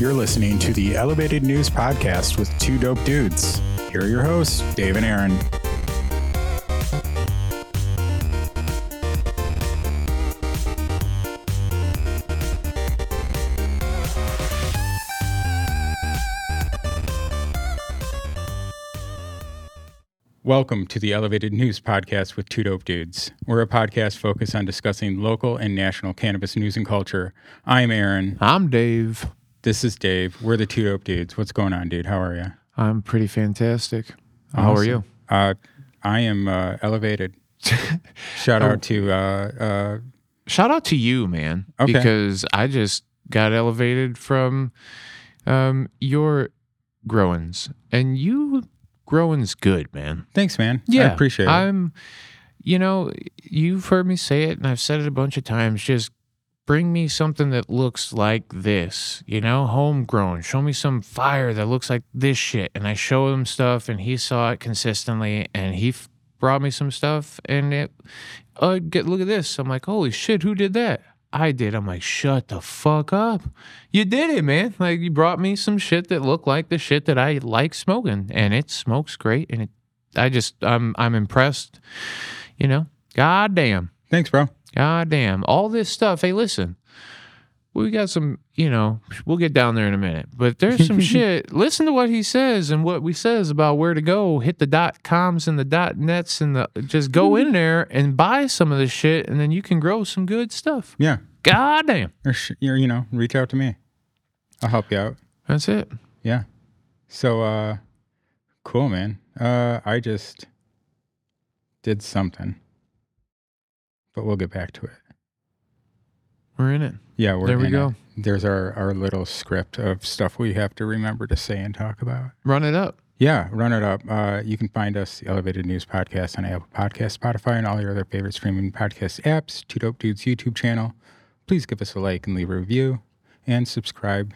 You're listening to the Elevated News Podcast with two dope dudes. Here are your hosts, Dave and Aaron. Welcome to the Elevated News Podcast with Two Dope Dudes. We're a podcast focused on discussing local and national cannabis news and culture. I'm Aaron. I'm Dave. This is Dave. We're the Two Dope Dudes. What's going on, dude? How are you? I'm pretty fantastic. How are you? Uh, I am uh, elevated. Shout out to uh, uh, Shout out to you, man, Okay. because I just got elevated from um, your growings, and you growing's good, man. thanks, man. Yeah, I appreciate it. I'm, you know, you've heard me say it, and I've said it a bunch of times. Just bring me something that looks like this, you know, homegrown. Show me some fire that looks like this shit. And I show him stuff, and he saw it consistently, and he f- brought me some stuff, and it, uh, get look at this. I'm like, holy shit, who did that? I did. I'm like, shut the fuck up. You did it, man. Like you brought me some shit that looked like the shit that I like smoking, and it smokes great, and it. I just, I'm, I'm impressed. You know, god damn. Thanks, bro. God damn. All this stuff. Hey, listen. We got some, you know, we'll get down there in a minute. But there's some shit. Listen to what he says and what we says about where to go. Hit the dot coms and the dot nets and the just go in there and buy some of this shit and then you can grow some good stuff. Yeah. God damn. Or, sh- or, you know, reach out to me. I'll help you out. That's it. Yeah. So, uh, cool, man. Uh, I just did something, but we'll get back to it. We're in it. Yeah, we're There we go. it. There's our, our little script of stuff we have to remember to say and talk about. Run it up. Yeah, run it up. Uh, you can find us, the Elevated News Podcast, on Apple Podcast, Spotify, and all your other favorite streaming podcast apps. Two Dope Dudes YouTube channel. Please give us a like and leave a review and subscribe.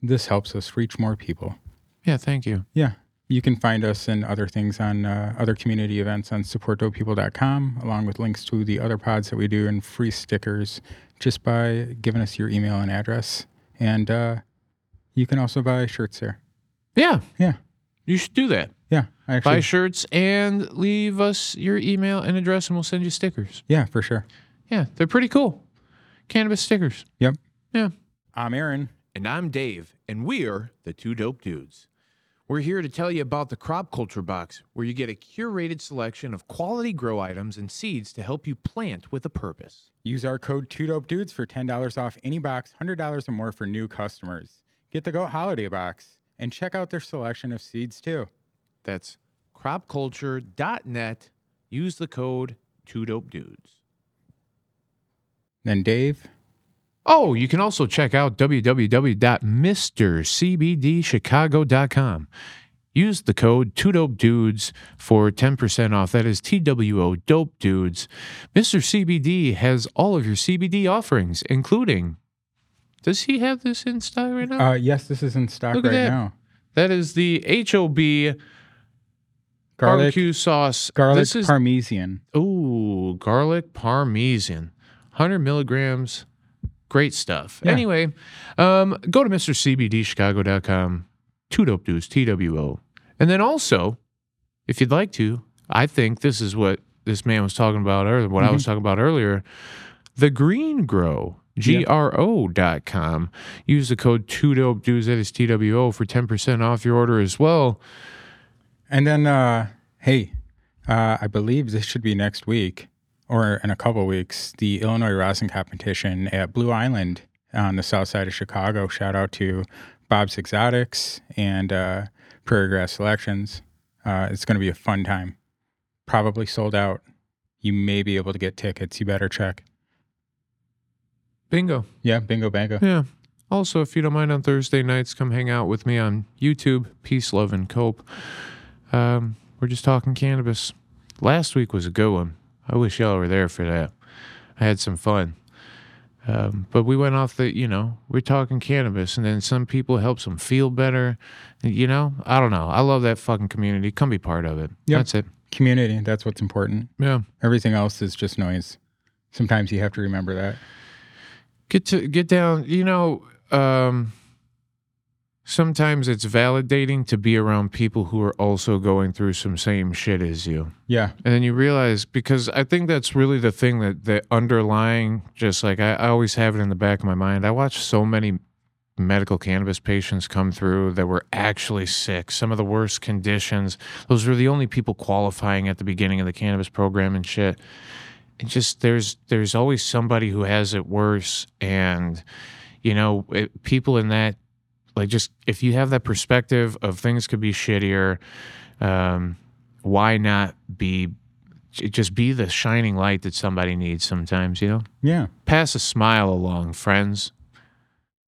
This helps us reach more people. Yeah, thank you. Yeah. You can find us and other things on uh, other community events on supportdopepeople.com, along with links to the other pods that we do and free stickers just by giving us your email and address. And uh, you can also buy shirts there. Yeah, Yeah. you should do that. Yeah. I Actually, Buy shirts and leave us your email and address and we'll send you stickers. yeah, for sure. Yeah, they're pretty cool. Cannabis stickers. Yep. Yeah. I'm Aaron. And I'm Dave, and we're the two dope dudes. We're here to tell you about the Crop Culture Box, where you get a curated selection of quality grow items and seeds to help you plant with a purpose. Use our code 2DOPEDUDES for $10 off any box, $100 or more for new customers. Get the Goat Holiday Box and check out their selection of seeds too. That's cropculture.net. Use the code two dope dudes. Then Dave, Oh, you can also check out www.mrcbdchicago.com. Use the code two dope dudes for 10% off. That is TWO dope dudes. Mr. CBD has all of your CBD offerings, including. Does he have this in stock right now? uh, yes, this is in stock Look at right that. now. that is the HOB Garlic, barbecue sauce. garlic This is parmesan. Ooh, garlic parmesan, 100 milligrams. Great stuff. Yeah. Anyway, um, go to MrCBDChicago.com, two dope dudes, TWO. And then also, if you'd like to, I think this is what this man was talking about earlier, what I was talking about earlier. The Green Grow, G R O dot com. Use the code two dope dudes, that is TWO, for 10% off your order as well. And then, uh, hey, uh, I believe this should be next week or in a couple weeks, the Illinois rosin competition at Blue Island on the south side of Chicago. Shout out to Bob's Exotics and uh, Prairie Grass Selections. Uh, it's going to be a fun time. Probably sold out. You may be able to get tickets. You better check. Bingo. Yeah, bingo, bango. Yeah. Also, if you don't mind on Thursday nights, come hang out with me on YouTube. Peace, love, and cope. Um, we're just talking cannabis. Last week was a good one. I wish y'all were there for that. I had some fun. Um, but we went off the, you know, we're talking cannabis, and then some people helps them feel better. You know, I don't know. I love that fucking community. Come be part of it. Yep. That's it. Community, that's what's important. Yeah. Everything else is just noise. Sometimes you have to remember that. Get to get down. You know, um, sometimes it's validating to be around people who are also going through some same shit as you. Yeah. And then you realize because I think that's really the thing that the underlying just like I, I always have it in the back of my mind. I watch so many medical cannabis patients come through that were actually sick, some of the worst conditions. Those were the only people qualifying at the beginning of the cannabis program and shit. It just there's there's always somebody who has it worse and you know, it, people in that like just if you have that perspective of things could be shittier, um, why not be just be the shining light that somebody needs sometimes, you know? Yeah. Pass a smile along, friends.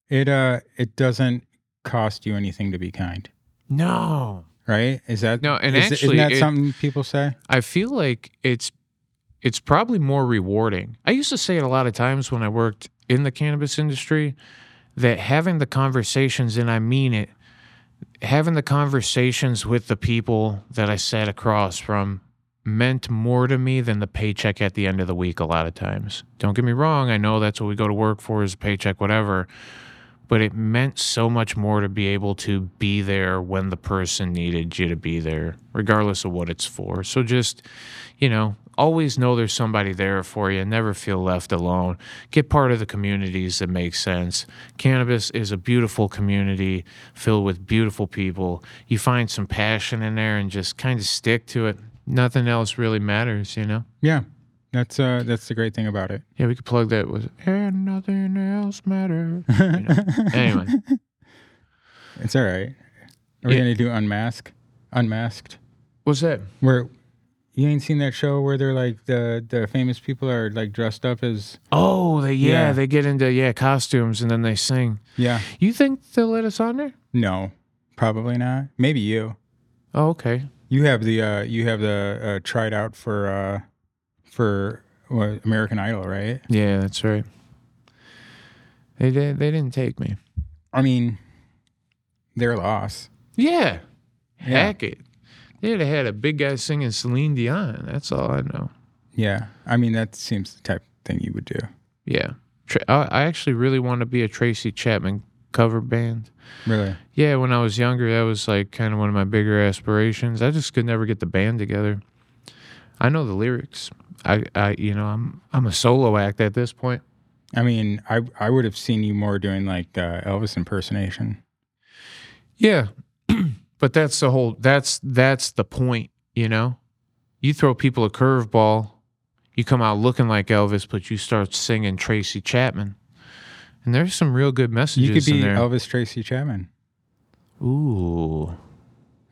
It uh it doesn't cost you anything to be kind, No. right? Is that No, and is- actually, isn't that it- something people say? I feel like it's it's probably more rewarding. I used to say it a lot of times when I worked in the cannabis industry that having the conversations and I mean it having the conversations with the people that I sat across from meant more to me than the paycheck at the end of the week a lot of times. Don't get me wrong, I know that's what we go to work for is a paycheck whatever, but it meant so much more to be able to be there when the person needed you to be there regardless of what it's for. So just, you know, always know there's somebody there for you. Never feel left alone. Get part of the communities that make sense. Cannabis is a beautiful community filled with beautiful people. You find some passion in there and just kind of stick to it. Nothing else really matters, you know? Yeah. That's uh that's the great thing about it. Yeah, we could plug that with and nothing else matters. You know? anyway, It's all right. Are we Yeah. gonna do unmask? Unmasked? what's that? Where you ain't seen that show where they're like the the famous people are like dressed up as Oh, they yeah, Yeah. they get into yeah costumes and then they sing. yeah. You think they'll let us on there? No, probably not. Maybe you. Oh, okay. You have the uh you have the uh tried out for uh for what, American Idol, right? Yeah, that's right. They did. They didn't take me. I mean, their loss. Yeah, Yeah. heck it. They'd have had a big guy singing Celine Dion. That's all I know. Yeah. I mean, that seems the type of thing you would do. Yeah, I, I actually really want to be a Tracy Chapman cover band. Really. Yeah, when I was younger, that was like kind of one of my bigger aspirations. I just could never get the band together. I know the lyrics. I, I, you know, I'm I'm a solo act at this point. I mean, I I would have seen you more doing like uh, Elvis impersonation. Yeah. But that's the whole that's that's the point, you know? You throw people a curveball, you come out looking like Elvis, but you start singing Tracy Chapman. And there's some real good messages You could be. Elvis Tracy Chapman. Ooh.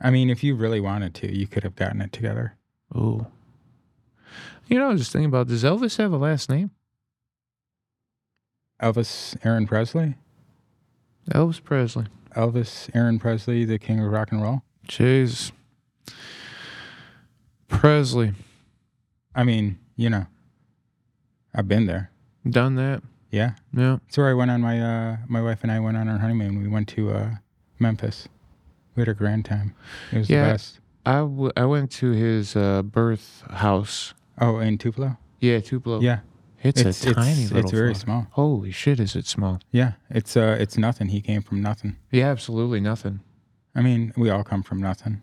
I mean, if you really wanted to, you could have gotten it together. Ooh. You know, I was just thinking about does Elvis have a last name? Elvis Aaron Presley? Elvis Presley. Elvis Aaron Presley, the king of rock and roll? Jeez. Presley. I mean, you know, I've been there. Done that. Yeah. Yeah. That's where I went on my, uh, my wife and I went on our honeymoon. We went to uh, Memphis. We had a grand time. It was Yeah. the best. I, w- I went to his uh, birth house. Oh, in Tupelo? Yeah, Tupelo. Yeah. It's, It's, a tiny it's, little it's very small. Holy shit, is it small? Yeah. It's, uh, it's nothing. He came from nothing. Yeah, absolutely nothing. I mean, we all come from nothing.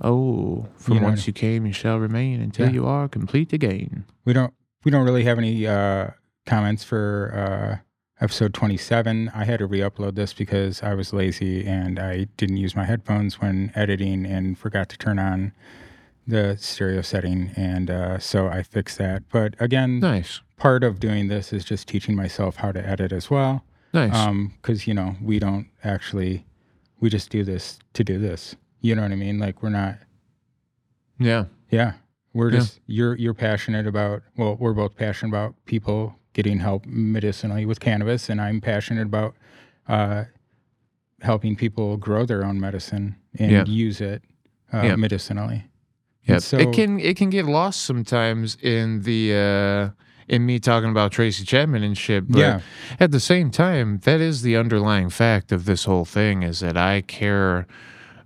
Oh, from You know whence you came, you shall remain until Yeah. you are complete again. We don't we don't really have any uh, comments for uh, episode 27. I had to re-upload this because I was lazy and I didn't use my headphones when editing and forgot to turn on the stereo setting and uh, so I fixed that. But again, Nice. part of doing this is just teaching myself how to edit as well. Nice. Um, cuz you know, we don't actually we just do this to do this. You know what I mean? Like we're not yeah. yeah. We're Yeah. just you're you're passionate about well, we're both passionate about people getting help medicinally with cannabis and I'm passionate about uh helping people grow their own medicine and Yeah. use it uh, Yeah. medicinally. Yeah. So it can it can get lost sometimes in the uh in me talking about Tracy Chapman and shit. But Yeah. at the same time, that is the underlying fact of this whole thing is that I care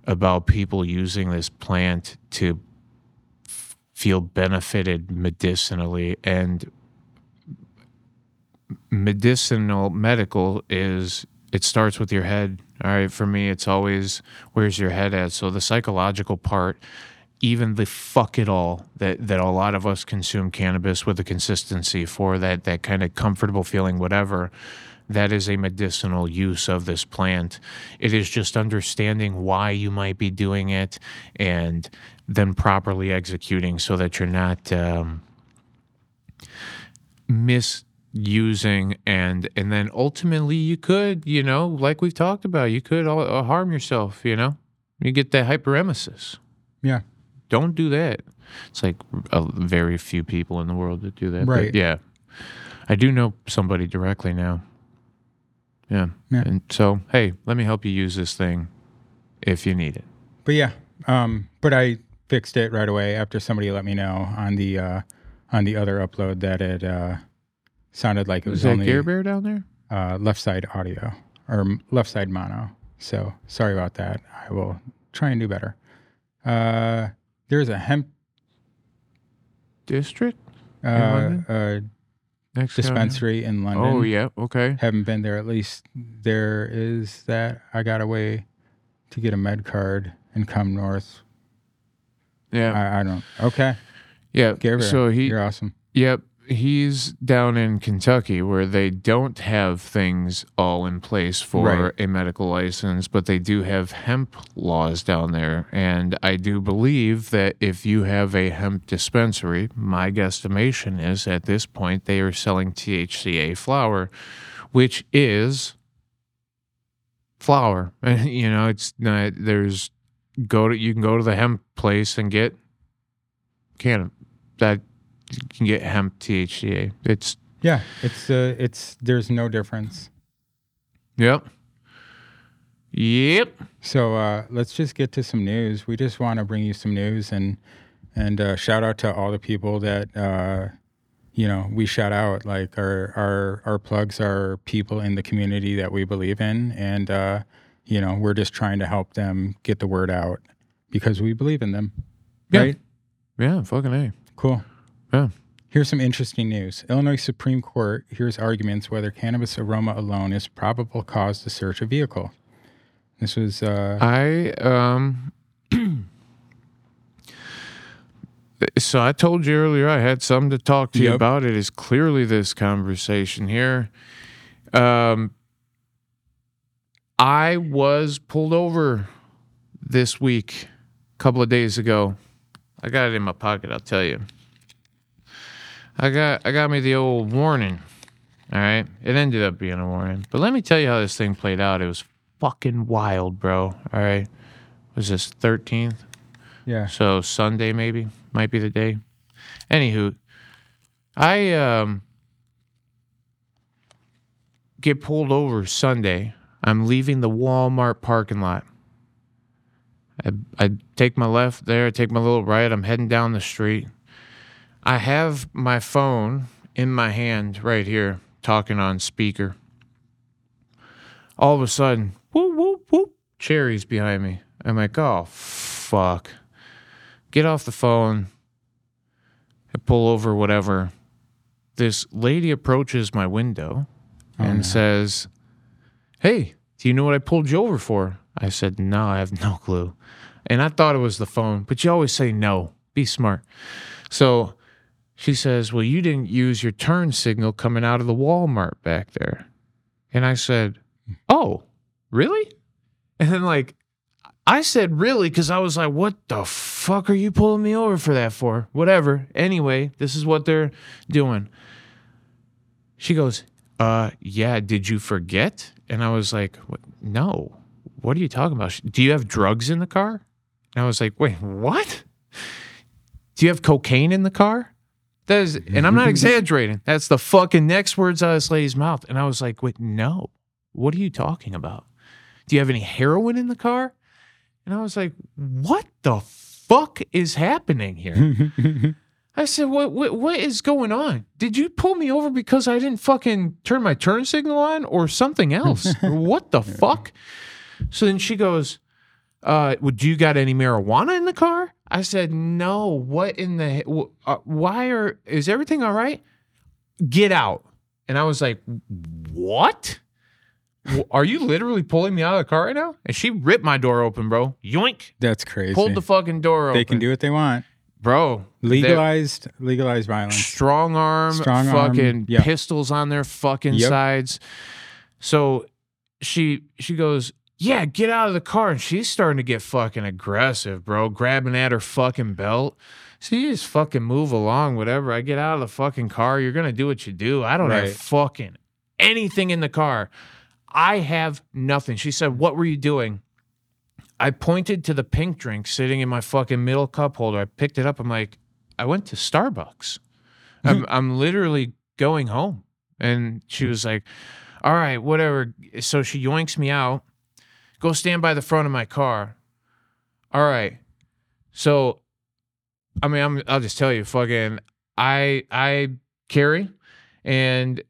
about people using this plant to f- feel benefited medicinally and medicinal medical is it starts with your head All right. For me, it's always where's your head at? So the psychological part, even the fuck it all that, that a lot of us consume cannabis with a consistency for that, that kind of comfortable feeling, whatever. That is a medicinal use of this plant. It is just understanding why you might be doing it and then properly executing so that you're not um, misusing and and then ultimately you could you know like we've talked about you could uh, harm yourself you know you get that hyperemesis Yeah. Don't do that it's like a very few people in the world that do that but Right. yeah i do know somebody directly now yeah. Yeah. and so hey let me help you use this thing if you need it But yeah, um, but I fixed it right away after somebody let me know on the uh, on the other upload that it uh, sounded like it was that only Gare Bear down there uh, left side audio or left side mono. So sorry about that. I will try and do better. Uh, there's a hemp district uh, London? uh, next down here? dispensary in London. oh yeah okay Haven't been there. At least there is that. I got a way to get a med card and come north. yeah I, I don't. Okay. yeah so he you're awesome. Yep. He's down in Kentucky where they don't have things all in place for Right. a medical license, but they do have hemp laws down there. And I do believe that if you have a hemp dispensary, my guesstimation is at this point they are selling THCA flower, which is flower. you know, it's not, there's go to, you can go to the hemp place and get can that you can get hemp THCA. It's Yeah, it's uh, it's there's no difference. yep, yep. So uh, let's just get to some news. We just want to bring you some news and and uh, shout out to all the people that uh, you know we shout out. Like our our our plugs are people in the community that we believe in, and uh, you know we're just trying to help them get the word out because we believe in them. Yeah. Right? Yeah, fucking a. Cool. Yeah. Here's some interesting news. Illinois Supreme Court hears arguments whether cannabis aroma alone is probable cause to search a vehicle. This was uh, I um. so I told you earlier I had something to talk to you about. It is clearly this conversation here. Um, I was pulled over this week, a couple of days ago. I got it in my pocket. I'll tell you. I got I got me the old warning. All right, it ended up being a warning, but let me tell you how this thing played out. It was fucking wild, bro. All right, was this thirteenth? yeah. So Sunday maybe might be the day. Anywho, I um get pulled over Sunday. I'm leaving the Walmart parking lot. I, I take my left there, I take my little right, I'm heading down the street. I have my phone in my hand right here, talking on speaker. All of a sudden, whoop, whoop, whoop, cherries behind me. I'm like, oh, fuck get off the phone, I pull over, whatever. This lady approaches my window oh, and no. says, Hey, do you know what I pulled you over for? I said, No, I have no clue. And I thought it was the phone, but you always say no. Be smart. So she says, Well, you didn't use your turn signal coming out of the Walmart back there. And I said, Oh, really? And then, like, I said really because I was like, what the fuck are you pulling me over for that for? Whatever. Anyway, this is what they're doing. She goes, uh, yeah, did you forget? And I was like, no. What are you talking about? Do you have drugs in the car? And I was like, wait, what? Do you have cocaine in the car? That is, and I'm not exaggerating. That's the fucking next words out of this lady's mouth. And I was like, wait, no. What are you talking about? Do you have any heroin in the car? And I was like, what the fuck is happening here? I said, what, what what is going on? Did you pull me over because I didn't fucking turn my turn signal on or something else? What the fuck? So then she goes, uh, well, do you got any marijuana in the car? I said, no. What in the, uh, why are, is everything all right? Get out. And I was like, what? Are you literally pulling me out of the car right now? And she ripped my door open, bro. Yoink. That's crazy. Pulled the fucking door open. they can do what they want. bro. Legalized, legalized violence. strong arm, Strong arm, fucking yep. pistols on their fucking Yep. sides. So she she goes, yeah, get out of the car, and she's starting to get fucking aggressive, bro, grabbing at her fucking belt. So you just fucking move along, whatever. I get out of the fucking car. You're gonna do what you do. I don't Right. have fucking anything in the car. I have nothing. She said, "What were you doing?" I pointed to the pink drink sitting in my fucking middle cup holder. I picked it up. I'm like, I went to Starbucks. I'm, I'm literally going home. And she was like, All right, whatever. So she yoinks me out. Go stand by the front of my car. All right. So, I mean, I'm, I'll just tell you, fucking, I, I carry and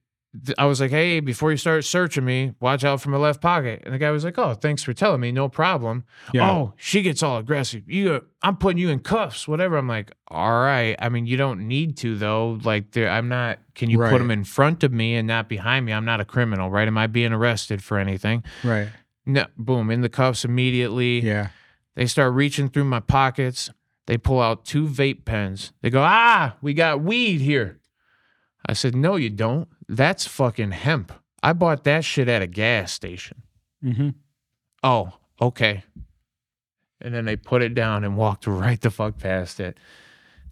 th- I was like, hey, before you start searching me, watch out for my left pocket. And the guy was like, oh, thanks for telling me. No problem. Yeah. Oh, she gets all aggressive. You, I'm putting you in cuffs, whatever. I'm like, all right. I mean, you don't need to though. Like, there, I'm not. Can you put Right. them in front of me and not behind me? I'm not a criminal, right? Am I being arrested for anything? Right. No. Boom, in the cuffs immediately. Yeah. They start reaching through my pockets. They pull out two vape pens. They go, ah, we got weed here. I said, no, you don't. That's fucking hemp. I bought that shit at a gas station. Mm-hmm. Oh, okay. And then they put it down and walked right the fuck past it.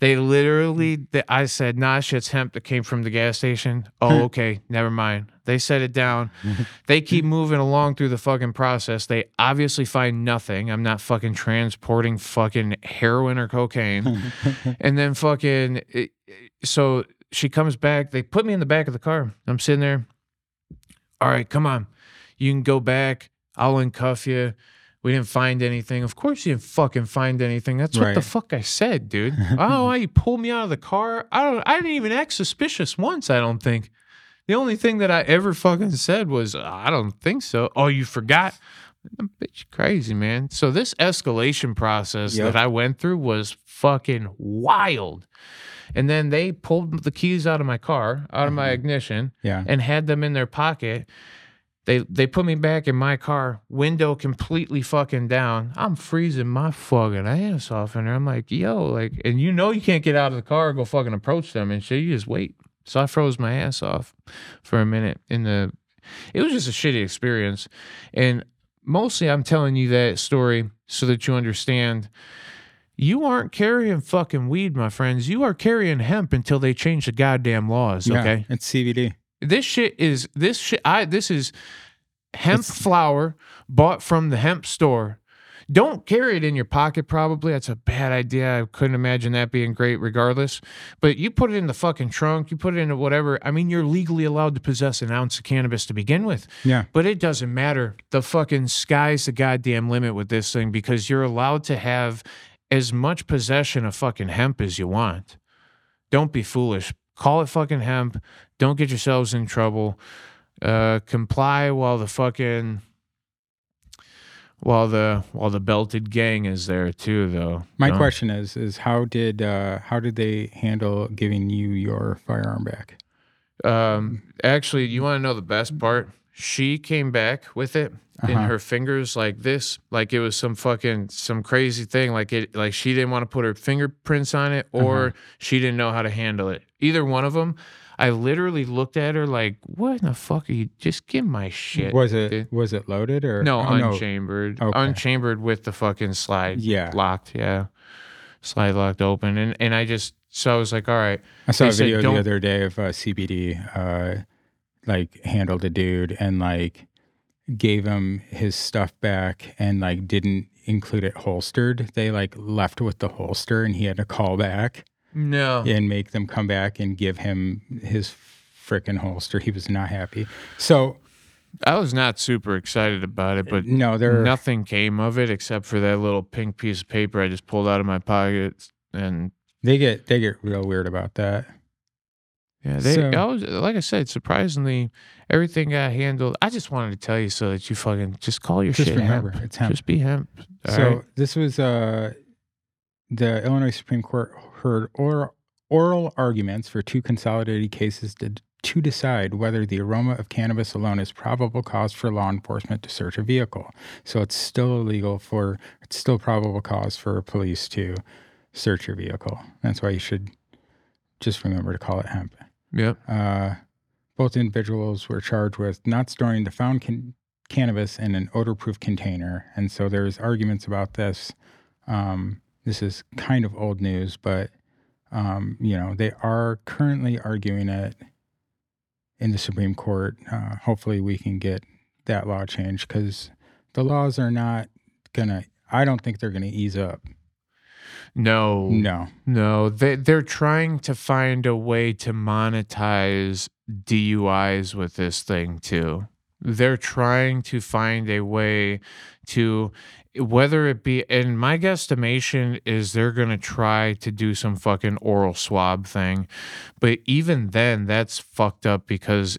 They literally, mm. th- I said, nah, shit's hemp that came from the gas station. Oh, okay, never mind. They set it down. they keep moving along through the fucking process. They obviously find nothing. I'm not fucking transporting fucking heroin or cocaine. and then fucking, it- so she comes back. They put me in the back of the car. I'm sitting there. All right, come on. You can go back. I'll uncuff you. We didn't find anything. Of course, you didn't fucking find anything. That's what the fuck I said, dude. I don't know why you pulled me out of the car. I don't. I didn't even act suspicious once. I don't think. The only thing that I ever fucking said was, I don't think so. Oh, you forgot? Bitch, crazy man. So this escalation process Yep. that I went through was fucking wild. And then they pulled the keys out of my car, out of my Mhm. ignition, Yeah. and had them in their pocket. They they put me back in my car, window completely fucking down. I'm freezing my fucking ass off in there. I'm like, yo, like, and you know you can't get out of the car, go fucking approach them and shit. You just wait. So I froze my ass off for a minute in the. It was just a shitty experience, and mostly I'm telling you that story so that you understand. You aren't carrying fucking weed, my friends. You are carrying hemp until they change the goddamn laws. Yeah. Okay It's CBD. This shit is this shit i this is hemp It's- flour bought from the hemp store. Don't carry it in your pocket probably. That's a bad idea. I couldn't imagine that being great regardless. But you put it in the fucking trunk you put it into whatever. I mean you're legally allowed to possess an ounce of cannabis to begin with. Yeah. but it doesn't matter. The fucking sky's the goddamn limit with this thing because you're allowed to have as much possession of fucking hemp as you want. Don't be foolish. Call it fucking hemp. Don't get yourselves in trouble. Uh, comply while the fucking while the while the belted gang is there too, though. My Don't- question is is how did uh how did they handle giving you your firearm back? Um, actually, you want to know the best part? She came back with it in Uh-huh. her fingers like this, like it was some fucking some crazy thing. Like it, like she didn't want to put her fingerprints on it, or Uh-huh. she didn't know how to handle it. Either one of them. I literally looked at her like, "What in the fuck are you? Just give my shit." was it dude. was it loaded or No, oh, unchambered. Okay. Unchambered with the fucking slide Yeah. locked. Yeah, slide locked open, and and I just so I was like, "All right." I saw They a video don't- the other day of uh, CBD uh like handled a dude and like gave him his stuff back and like didn't include it holstered. They like left with the holster and he had to call back No. and make them come back and give him his freaking holster. He was not happy. So I was not super excited about it, but no, they're nothing came of it except for that little pink piece of paper I just pulled out of my pocket. And they get they get real weird about that. yeah, they, So- I was, like I said, surprisingly, everything got handled. I just wanted to tell you so that you fucking just call your Just shit remember, hemp. it's hemp. Just be hemp. all so right? this was uh the Illinois Supreme Court heard oral oral arguments for two consolidated cases to, to decide whether the aroma of cannabis alone is probable cause for law enforcement to search a vehicle. So it's still illegal for, it's still probable cause for police to search your vehicle. That's why you should just remember to call it hemp. Yep. Uh, both individuals were charged with not storing the found can- cannabis in an odor-proof container, and so there's arguments about this. Um, this is kind of old news, but um, you know they are currently arguing it in the Supreme Court. Uh, hopefully, we can get that law changed because the laws are not gonna. I don't think they're gonna ease up. No. No. No, they they're trying to find a way to monetize DUIs with this thing too. They're trying to find a way to whether it be and my guesstimation is they're going to try to do some fucking oral swab thing. But even then that's fucked up because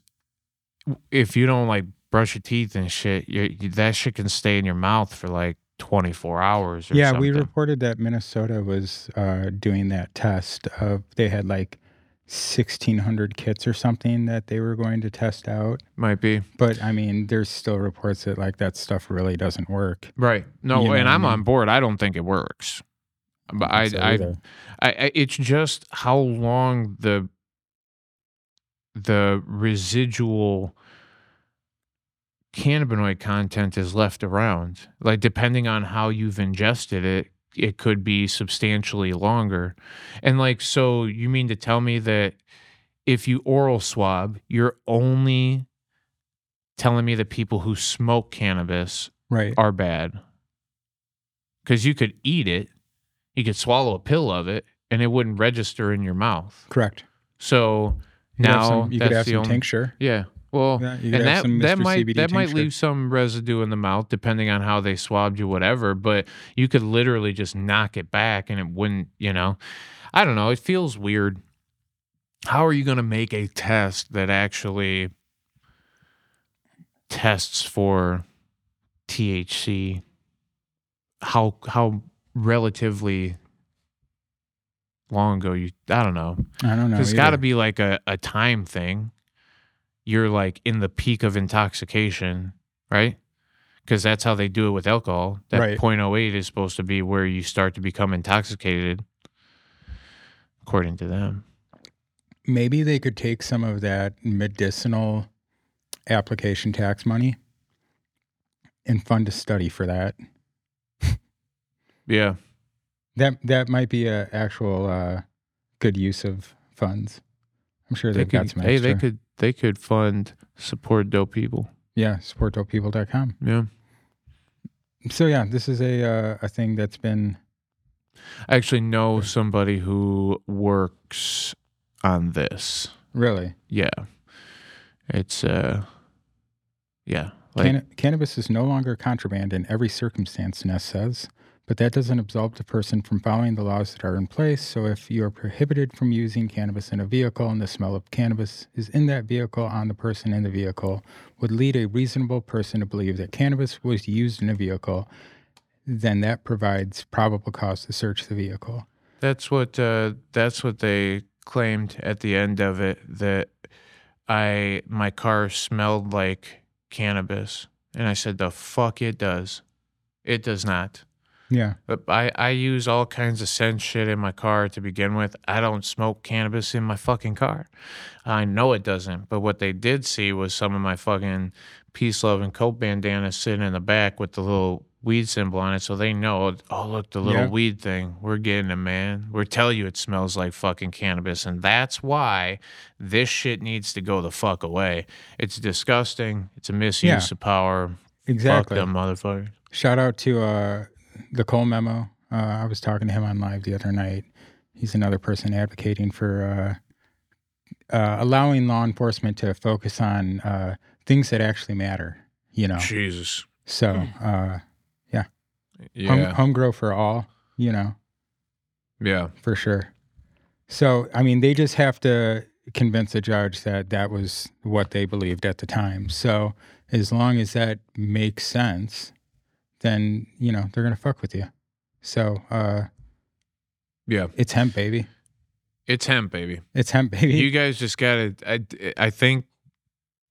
if you don't like brush your teeth and shit, you, that shit can stay in your mouth for like 24 hours or Yeah, something. we reported that Minnesota was uh, doing that test of they had like 1600 kits or something that they were going to test out. Might be. But I mean, there's still reports that like that stuff really doesn't work. Right. No, You know and what I I'm on board. I don't think it works. But I, I. I, I, it's just how long the the residual cannabinoid content is left around. Like depending on how you've ingested it, it could be substantially longer. And like, so you mean to tell me that if you oral swab, you're only telling me that people who smoke cannabis right. are bad. Because you could eat it, you could swallow a pill of it, and it wouldn't register in your mouth. Correct. So You could have now some, you could have the some only, tincture. Yeah. Well, Yeah, you and that that Mr. might CBD that might leave some residue in the mouth depending on how they swabbed you, whatever. But you could literally just knock it back, and it wouldn't. You know, I don't know. It feels weird. How are you going to make a test that actually tests for THC? How how relatively long ago you? I don't know. I don't know. It's got to be like a, a time thing. You're like in the peak of intoxication, right? Because that's how they do it with alcohol. That Right. 0.08 is supposed to be where you start to become intoxicated, according to them. maybe they could take some of that medicinal application tax money and fund a study for that. Yeah. That that might be a actual uh, good use of funds. I'm sure They could, hey, extra. they could they could fund support dope people. Yeah, supportdopepeople.com. Yeah. So yeah, this is a uh, a thing that's been I actually know somebody who works on this. really Yeah. It's uh yeah. Like Canna- cannabis is no longer contraband in every circumstance, Ness says, but that doesn't absolve the person from following the laws that are in place. So if you are prohibited from using cannabis in a vehicle and the smell of cannabis is in that vehicle on the person in the vehicle, would lead a reasonable person to believe that cannabis was used in a vehicle, then that provides probable cause to search the vehicle. That's what uh, that's what they claimed at the end of it that I my car smelled like cannabis, and I said the fuck it does. It does not. Yeah. But I I use all kinds of scent shit in my car to begin with. I don't smoke cannabis in my fucking car. I know it doesn't. But what they did see was some of my fucking peace love and cope bandanas sitting in the back with the little weed symbol on it, so they know. Oh, look, the little Yeah. weed thing. We're getting it, man. We're telling you it smells like fucking cannabis, and that's why this shit needs to go the fuck away. It's disgusting. It's a misuse Yeah. of power. Exactly. Fuck them motherfuckers. Shout out to uh, the Cole Memo. Uh, I was talking to him on live the other night. He's another person advocating for uh, uh, allowing law enforcement to focus on uh, things that actually matter. You know, Jesus. so uh, Yeah. home, home grow for all. You know, yeah. for sure. So I mean, they just have to convince the judge that that was what they believed at the time. So as long as that makes sense, then you know they're gonna fuck with you. So uh, Yeah. it's hemp, baby. It's hemp, baby. It's hemp, baby. You guys just gotta. I, I think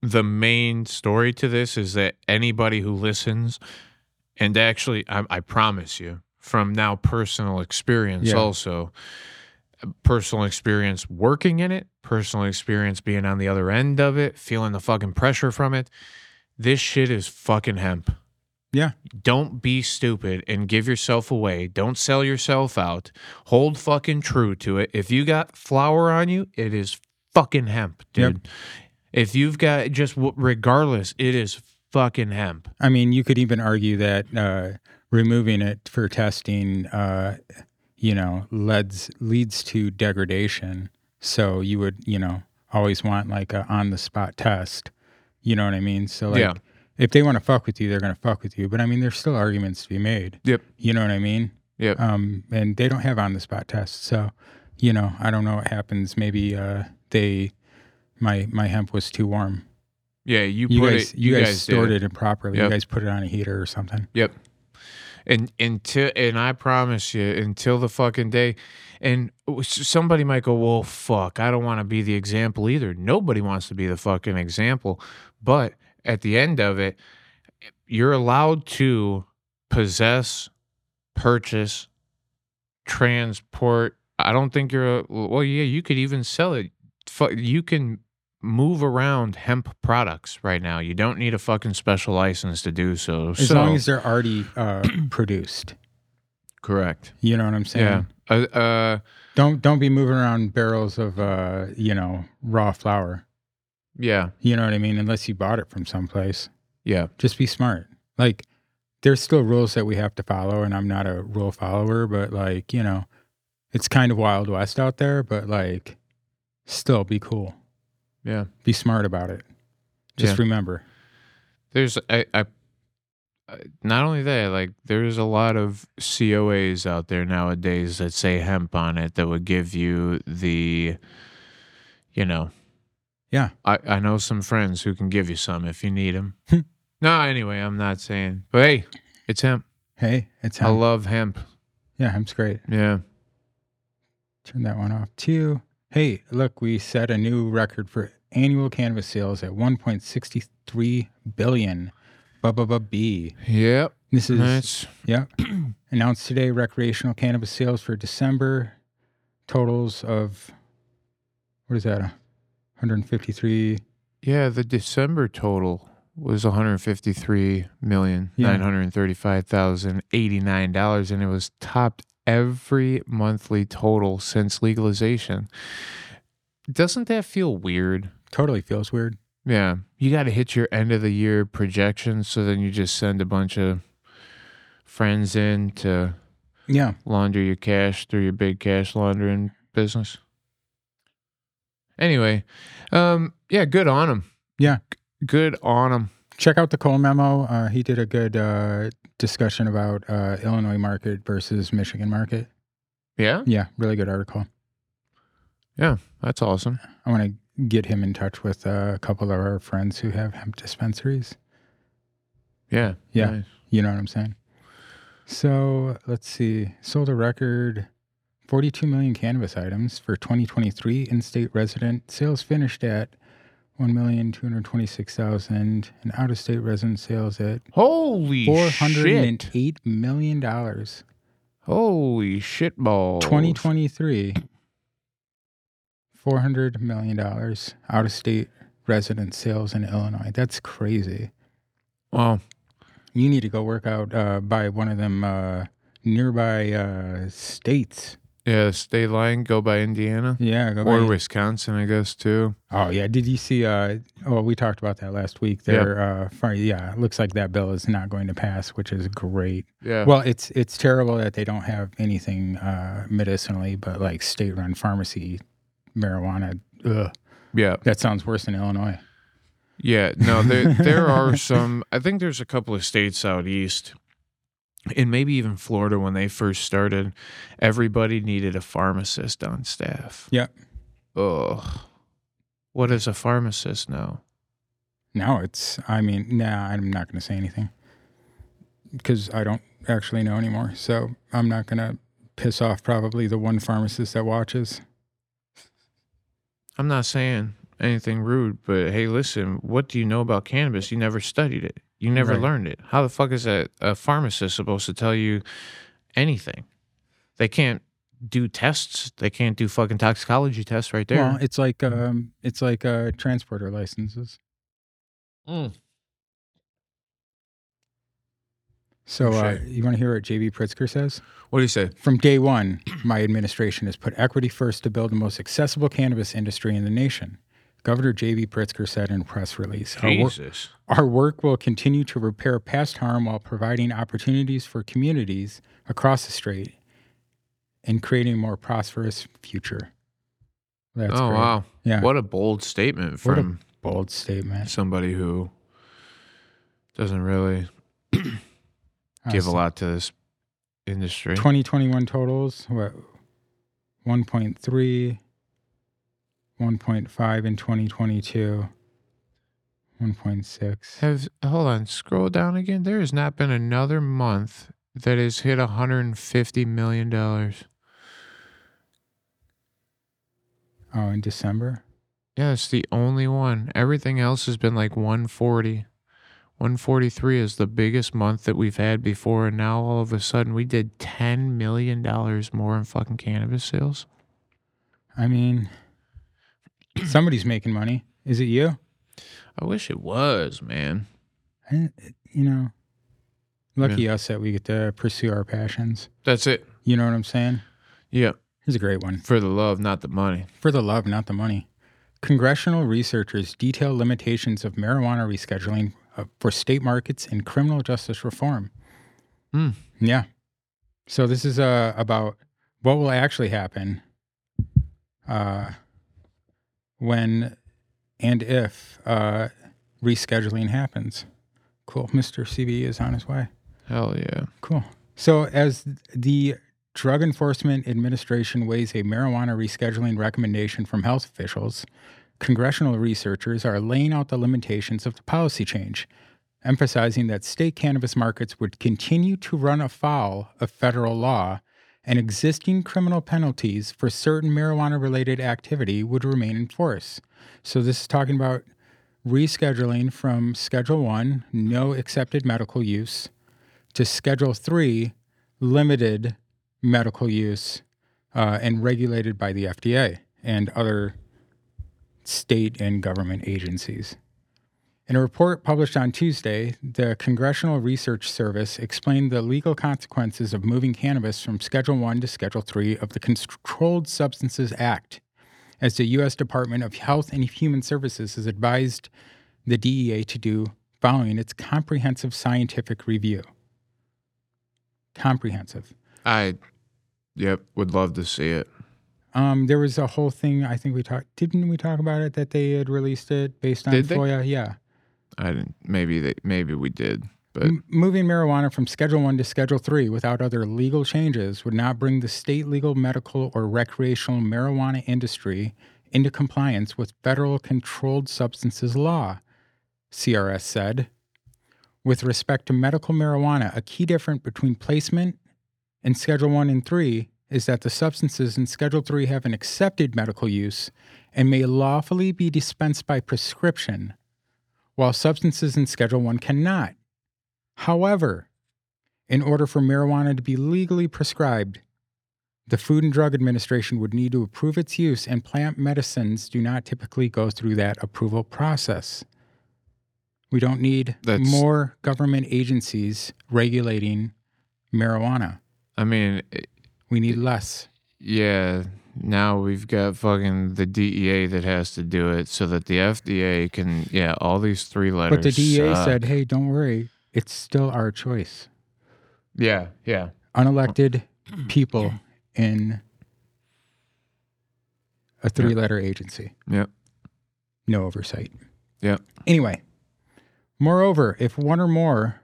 the main story to this is that anybody who listens, and actually, I, I promise you, from now personal experience, Yeah. also personal experience working in it, personal experience being on the other end of it, feeling the fucking pressure from it. This shit is fucking hemp. Yeah. Don't be stupid and give yourself away. Don't sell yourself out. Hold fucking true to it. If you got flour on you, it is fucking hemp, Yep. dude. If you've got just w- regardless, it is fucking hemp. I mean, you could even argue that uh, removing it for testing, uh, you know, leads leads to degradation. So you would, you know, always want like a on the spot test. You know what I mean? So like, Yeah. If they want to fuck with you, they're gonna fuck with you. But I mean, there's still arguments to be made. Yep. You know what I mean? Yep. Um, and they don't have on the spot tests. So, you know, I don't know what happens. Maybe uh, they, my my hemp was too warm. Yeah, you, You put guys, it. you, guys, did stored it improperly. Yep. You guys put it on a heater or something. Yep. And until and I promise you, until the fucking day, and somebody might go, "Well, fuck, I don't want to be the example either." Nobody wants to be the fucking example, but at the end of it, you're allowed to possess, purchase, transport. I don't think you're. A, well, yeah, you could even sell it. You can move around hemp products right now. You don't need a fucking special license to do so. As so, long as they're already uh, produced. correct. You know what I'm saying? Yeah. Uh, uh, Don't don't be moving around barrels of uh, you know, raw flour. Yeah. You know what I mean? Unless you bought it from someplace. Yeah. Just be smart. Like there's still rules that we have to follow and I'm not a rule follower, but like, you know, it's kind of wild west out there, but like still be cool. Yeah. Be smart about it. Just remember. There's I, I I- not only that, like there's a lot of COAs out there nowadays that say hemp on it that would give you the you know. Yeah. I I know some friends who can give you some if you need them. Hmm. no, anyway, I'm not saying. But hey, it's hemp. Hey, it's hemp. I love hemp. yeah, hemp's great. Yeah. Turn that one off too. Hey, look, we set a new record for annual cannabis sales at 1.63 billion. Bubba B. Yep. This is Nice. yeah. Announced today recreational cannabis sales for December totals of what is that? 153 Yeah, the December total was one hundred fifty three million nine hundred thirty five thousand eighty nine dollars, and it was topped every monthly total since legalization. Doesn't that feel weird? totally feels weird. Yeah, you got to hit your end of the year projections, so then you just send a bunch of friends in to Yeah. launder your cash through your big cash laundering business. Anyway, um, yeah, good on him. Yeah. good on him. Check out the Cole memo. Uh, he did a good uh, discussion about uh, Illinois market versus Michigan market. Yeah, Yeah, really good article. yeah, that's awesome. I want to get him in touch with uh, a couple of our friends who have hemp dispensaries. Yeah, Yeah. nice. You know what I'm saying? So let's see. Sold a record 42 million cannabis items for 2023. In state resident sales finished at 1,226,000 and out of state resident sales at Holy shit! 408 million. dollars. Holy shit balls! 2023. $400 million out of state resident sales in Illinois. That's crazy. Wow. You need to go work out uh, by one of them uh, nearby uh, states. Yeah, state line go by Indiana Yeah, go or by- Wisconsin, I guess too. Oh yeah, did you see? Uh, oh, we talked about that last week. There, uh, fi- yeah, looks like that bill is not going to pass, which is great. Yeah. Well, it's it's terrible that they don't have anything uh, medicinally, but like state-run pharmacy marijuana. Ugh, yeah. that sounds worse than Illinois. Yeah, no, there there are some. I think there's a couple of states out east, and maybe even Florida when they first started. Everybody needed a pharmacist on staff. Yeah. Ugh. does a pharmacist now? No, it's. I mean, nah, I'm not going to say anything because I don't actually know anymore. So I'm not going to piss off probably the one pharmacist that watches. I'm not saying anything rude, but hey, listen, what do you know about cannabis? You never studied it. You never Right. learned it. How the fuck is a, a pharmacist supposed to tell you anything? They can't do tests. They can't do fucking toxicology tests right there. Well, it's like um, it's like uh, transporter licenses. Mm. So uh, you want to hear what J.B. Pritzker says? What do you say? From day one, my administration has put equity first to build the most accessible cannabis industry in the nation. Governor J.B. Pritzker said in a press release. Our, wor- our work will continue to repair past harm while providing opportunities for communities across the state and creating a more prosperous future. That's oh great. wow. Yeah. What a bold statement from bold statement. somebody who doesn't really give a lot to this industry. 2021 totals, what, 1.3, 1.5 in 2022, 1.6. Have hold on, scroll down again. There has not been another month that has hit 150 million dollars. Oh, in December? Yeah, it's the only one. Everything else has been like 140. 143 is the biggest month that we've had before, and now all of a sudden we did 10 million dollars more in fucking cannabis sales. I mean, somebody's making money. Is it you? I wish it was, man. I, you know, lucky us that we get to pursue our passions. That's it. You know what I'm saying? Yeah, Here's a great one. for the love, not the money. For the love, not the money. Congressional researchers detail limitations of marijuana rescheduling uh, for state markets and criminal justice reform. Hmm. Yeah. So this is uh, about what will actually happen uh, when and if uh, rescheduling happens. Cool. Mr. CB is on his way. Hell yeah. Cool. So, as the Drug Enforcement Administration weighs a marijuana rescheduling recommendation from health officials, congressional researchers are laying out the limitations of the policy change, emphasizing that state cannabis markets would continue to run afoul of federal law and existing criminal penalties for certain marijuana related activity would remain in force. So, this is talking about rescheduling from Schedule 1, no accepted medical use, to Schedule 3, limited medical use uh, and regulated by the FDA and other state and government agencies. In a report published on Tuesday, the Congressional Research Service explained the legal consequences of moving cannabis from Schedule 1 to Schedule 3 of the Controlled Substances Act, as the U.S. Department of Health and Human Services has advised the DEA to do following its comprehensive scientific review. Comprehensive. I, yep, would love to see it. Um, there was a whole thing. I think we talked. Didn't we talk about it that they had released it based on Did they? FOIA? Yeah. I didn't. Maybe they. Maybe we did. But M- moving marijuana from Schedule 1 to Schedule 3 without other legal changes would not bring the state legal, medical, or recreational marijuana industry into compliance with federal controlled substances law, CRS said. With respect to medical marijuana, a key difference between placement in Schedule 1 and 3 is that the substances in Schedule 3 have an accepted medical use and may lawfully be dispensed by prescription, while substances in Schedule 1 cannot. However, in order for marijuana to be legally prescribed, the Food and Drug Administration would need to approve its use, and plant medicines do not typically go through that approval process. We don't need That's- more government agencies regulating marijuana. I mean, it- We need less. yeah. Now we've got fucking the DEA that has to do it, so that the FDA can. Yeah, all these three letters. But the DEA suck. said, hey, don't worry, it's still our choice. Yeah, yeah. Unelected people in a three letter agency. Yep. no oversight. Yeah. Anyway, moreover, if one or more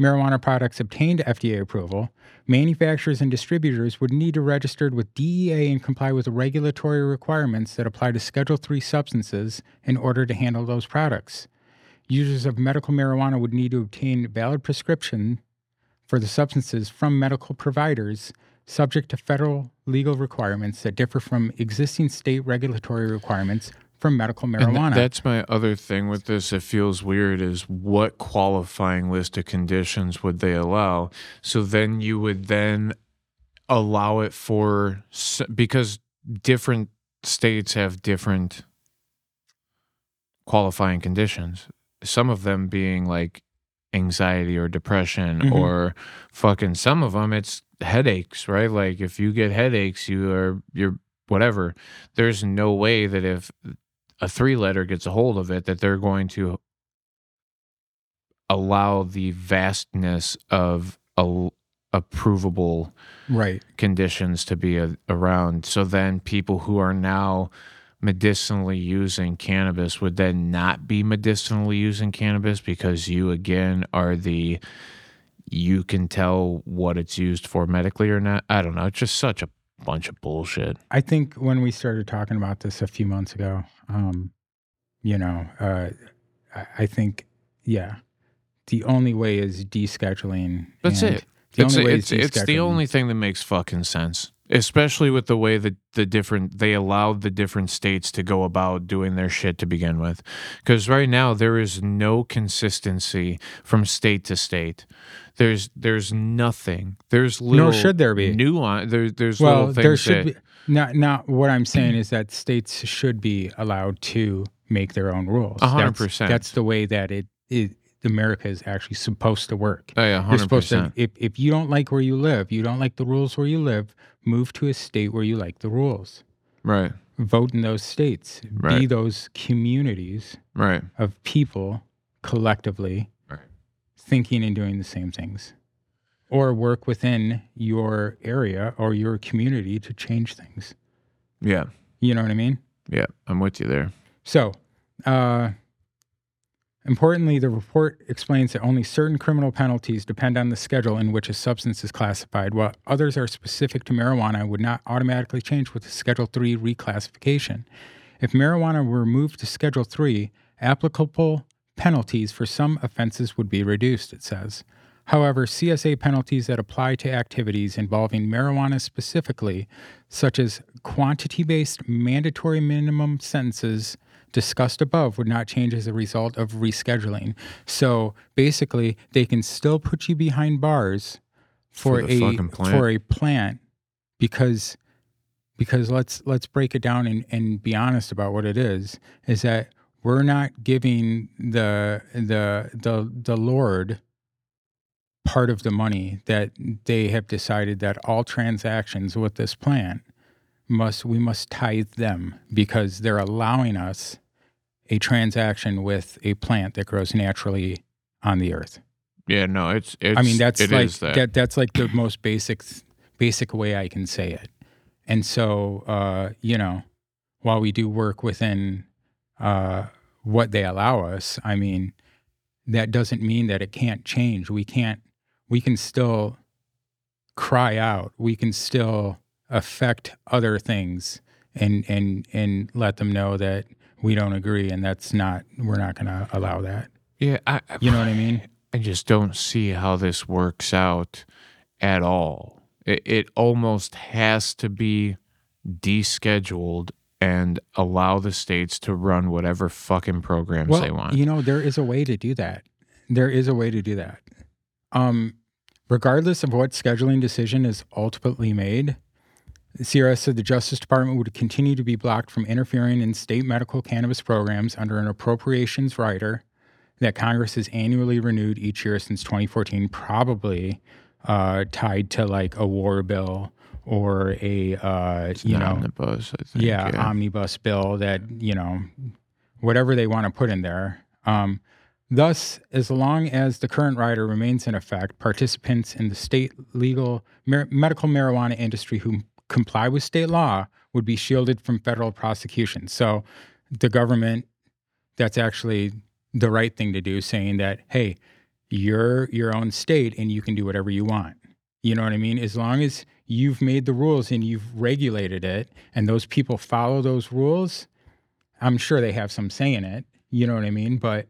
marijuana products obtained FDA approval, manufacturers and distributors would need to register with DEA and comply with regulatory requirements that apply to Schedule III substances in order to handle those products. Users of medical marijuana would need to obtain valid prescription for the substances from medical providers subject to federal legal requirements that differ from existing state regulatory requirements for medical And th- marijuana. that's my other thing with this. It feels weird. Is what qualifying list of conditions would they allow? So then you would then allow it for because different states have different qualifying conditions. Some of them being like anxiety or depression Mhm. or fucking some of them it's headaches, right? Like if you get headaches, you are you're whatever. There's no way that if a three letter gets a hold of it that they're going to allow the vastness of a, approvable right. conditions to be a, around. So then people who are now medicinally using cannabis would then not be medicinally using cannabis because you again are the you can tell what it's used for medically or not. I don't know. It's just such a bunch of bullshit. I think when we started talking about this a few months ago, um, you know, uh, I, I think, yeah, the only way is descheduling. That's it. The it's, only way it's, is it's the only thing that makes fucking sense, especially with the way that the different they allowed the different states to go about doing their shit to begin with. Because right now there is no consistency from state to state. There's there's nothing. There's little Nor should there be. nuance. There, there's Well, little things there should that, be. Not, not what I'm saying is that states should be allowed to make their own rules. A hundred That's- percent. That's the way that it, it America is actually supposed to work. Oh yeah, You're hundred supposed to, if, if you don't like where you live, you don't like the rules where you live, move to a state where you like the rules. Right, Vote in those states. Right. Be those communities right, of people collectively right. thinking and doing the same things. Or work within your area or your community to change things. Yeah, You know what I mean? yeah. I'm with you there. So, uh, importantly, the report explains that only certain criminal penalties depend on the schedule in which a substance is classified, while others are specific to marijuana and would not automatically change with the Schedule 3 reclassification. If marijuana were moved to Schedule 3, applicable penalties for some offenses would be reduced, it says. However, CSA penalties that apply to activities involving marijuana specifically, such as quantity based mandatory minimum sentences discussed above, would not change as a result of rescheduling. So basically, they can still put you behind bars for, For a for a plant because because let's let's break it down and, and be honest about what it is is that we're not giving the the the the lord part of the money that they have decided that all transactions with this plant must we must tithe them because they're allowing us a transaction with a plant that grows naturally on the earth. Yeah, no, it's. it's I mean that's like that. that. that's like the most basic basic way I can say it. And so uh, you know, while we do work within uh, what they allow us, I mean, that doesn't mean that it can't change. We can't we can still cry out. We can still affect other things and and and let them know that we don't agree and that's not we're not going to allow that. yeah, I, I- You know what I mean? I just don't see how this works out at all. It, it almost has to be descheduled and allow the states to run whatever fucking programs they want. You know, there is a way to do that. There is a way to do that. Um, regardless of what scheduling decision is ultimately made, CRS said the Justice Department would continue to be blocked from interfering in state medical cannabis programs under an appropriations rider that Congress has annually renewed each year since 2014, probably uh, tied to like a war bill or a uh, you know omnibus, I think. yeah, omnibus bill that you know whatever they want to put in there um, thus as long as the current rider remains in effect participants in the state legal medical marijuana industry who comply with state law would be shielded from federal prosecution so the government that's actually the right thing to do saying that hey you're your own state and you can do whatever you want you know what I mean? As long as you've made the rules and you've regulated it and those people follow those rules, I'm sure they have some say in it. You know what I mean? But,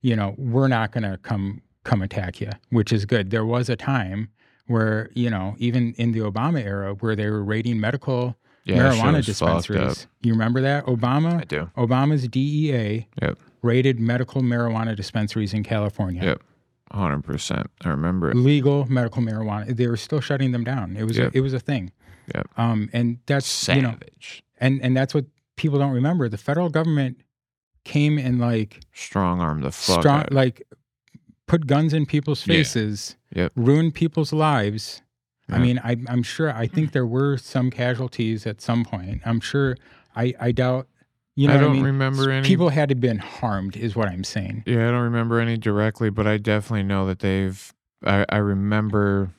you know, we're not going to come come attack you, which is good. There was a time where, you know, even in the Obama era where they were raiding medical Yeah, marijuana was fucked up. dispensaries. You remember that? Obama I do. Obama's DEA Yep. raided medical marijuana dispensaries in California. Yep. Hundred percent. I remember it. Legal medical marijuana. They were still shutting them down. It was Yep. a, it was a thing. Yep. Um, and that's you know, and and that's what people don't remember. The federal government came and like Strong arm the fuck. strong, out- like put guns in people's Yeah. faces, Yep. ruined people's lives. I mean, I, I'm sure. I think there were some casualties at some point. I'm sure. I, I doubt. You know, I what don't I mean? remember any. People had to been harmed, is what I'm saying. Yeah, I don't remember any directly, but I definitely know that they've. I, I remember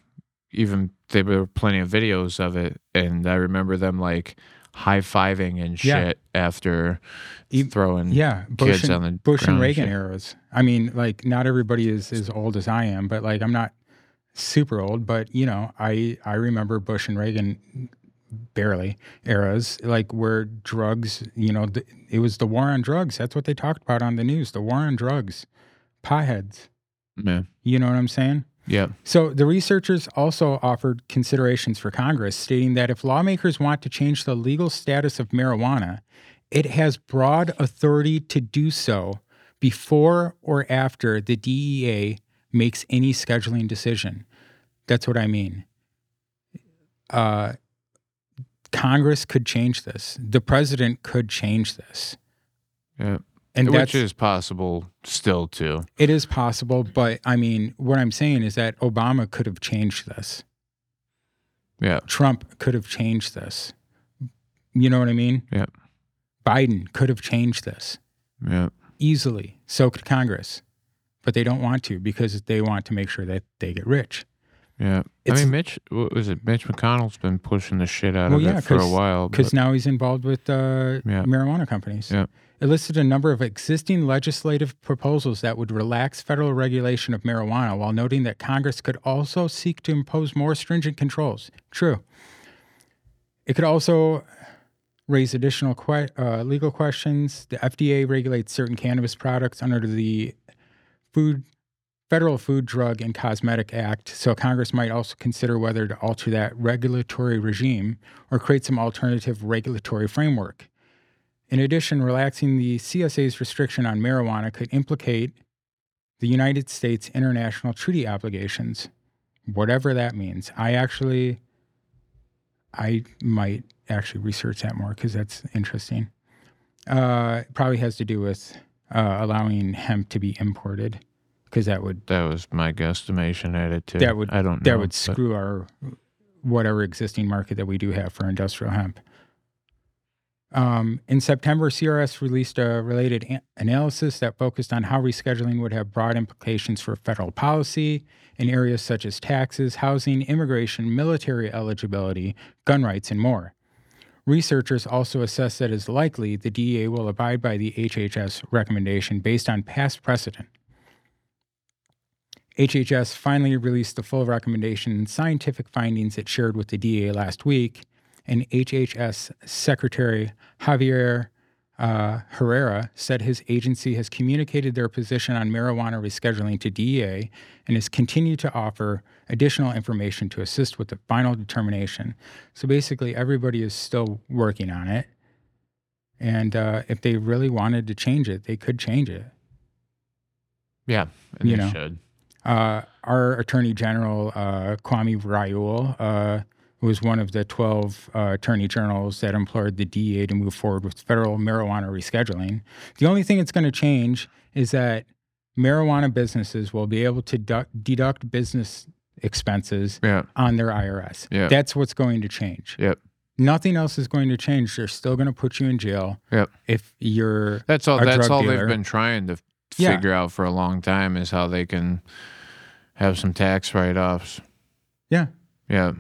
even there were plenty of videos of it, and I remember them like high fiving and Yeah. shit after E- throwing. Yeah, Bush kids and, on the Bush and Reagan eras. I mean, like not everybody is as old as I am, but like I'm not super old, but you know, I I remember Bush and Reagan barely eras, like where drugs, you know, th- it was the war on drugs. That's what they talked about on the news, the war on drugs, potheads. Yeah. You know what I'm saying? Yeah. So the researchers also offered considerations for Congress, stating that if lawmakers want to change the legal status of marijuana, it has broad authority to do so before or after the DEA makes any scheduling decision. That's what I mean. Uh, Congress could change this. The president could change this, Yeah. And Which is possible still too. it is possible. But I mean, what I'm saying is that Obama could have changed this. Yeah. Trump could have changed this. You know what I mean? Yeah. Biden could have changed this Yeah. easily. So could Congress. But they don't want to because they want to make sure that they get rich. Yeah. I mean, Mitch, what was it? Mitch McConnell's been pushing the shit out Well, of yeah, it for a while. Because now he's involved with uh, Yeah. marijuana companies. Yeah. It listed a number of existing legislative proposals that would relax federal regulation of marijuana while noting that Congress could also seek to impose more stringent controls. True. It could also raise additional que- uh, legal questions. The FDA regulates certain cannabis products under the Food Federal Food, Drug, and Cosmetic Act, so Congress might also consider whether to alter that regulatory regime or create some alternative regulatory framework. In addition, relaxing the CSA's restriction on marijuana could implicate the United States international treaty obligations, whatever that means. I actually, I might actually research that more because that's interesting. Uh, probably has to do with uh, allowing hemp to be imported because that would that was my guesstimation at it too. That would- I don't know. that would but- screw our whatever existing market that we do have for industrial hemp. Um, in September, CRS released a related a- analysis that focused on how rescheduling would have broad implications for federal policy in areas such as taxes, housing, immigration, military eligibility, gun rights, and more. Researchers also assess that it's likely the DEA will abide by the HHS recommendation based on past precedent. HHS finally released the full recommendation and scientific findings it shared with the DEA last week, and HHS Secretary Javier uh, Herrera said his agency has communicated their position on marijuana rescheduling to DEA and has continued to offer additional information to assist with the final determination. So basically, everybody is still working on it. And uh, if they really wanted to change it, they could change it. Yeah, and you they know. should. Uh, our Attorney General, uh, Kwame Raoul, uh, was one of the 12 uh, attorney generals that implored the DEA to move forward with federal marijuana rescheduling. The only thing that's going to change is that marijuana businesses will be able to du- deduct business expenses Yeah. on their IRS. Yeah. That's what's going to change. Yep. Nothing else is going to change. They're still going to put you in jail Yep. if you're That's all. That's all dealer. they've been trying to f- Yeah. figure out for a long time is how they can have some tax write-offs. Yeah. Yeah.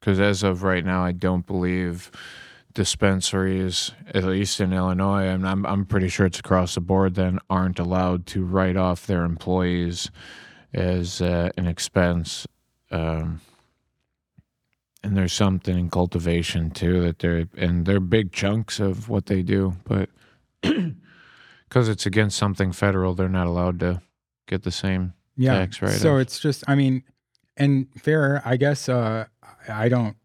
Because as of right now, I don't believe dispensaries, at least in Illinois, and I'm I'm pretty sure it's across the board, then aren't allowed to write off their employees as uh, an expense. Um, and there's something in cultivation too that they're and they're big chunks of what they do, but because it's against something federal, they're not allowed to get the same. Yeah. tax write-off. So it's just, I mean, and fair, I guess. Uh, I don't.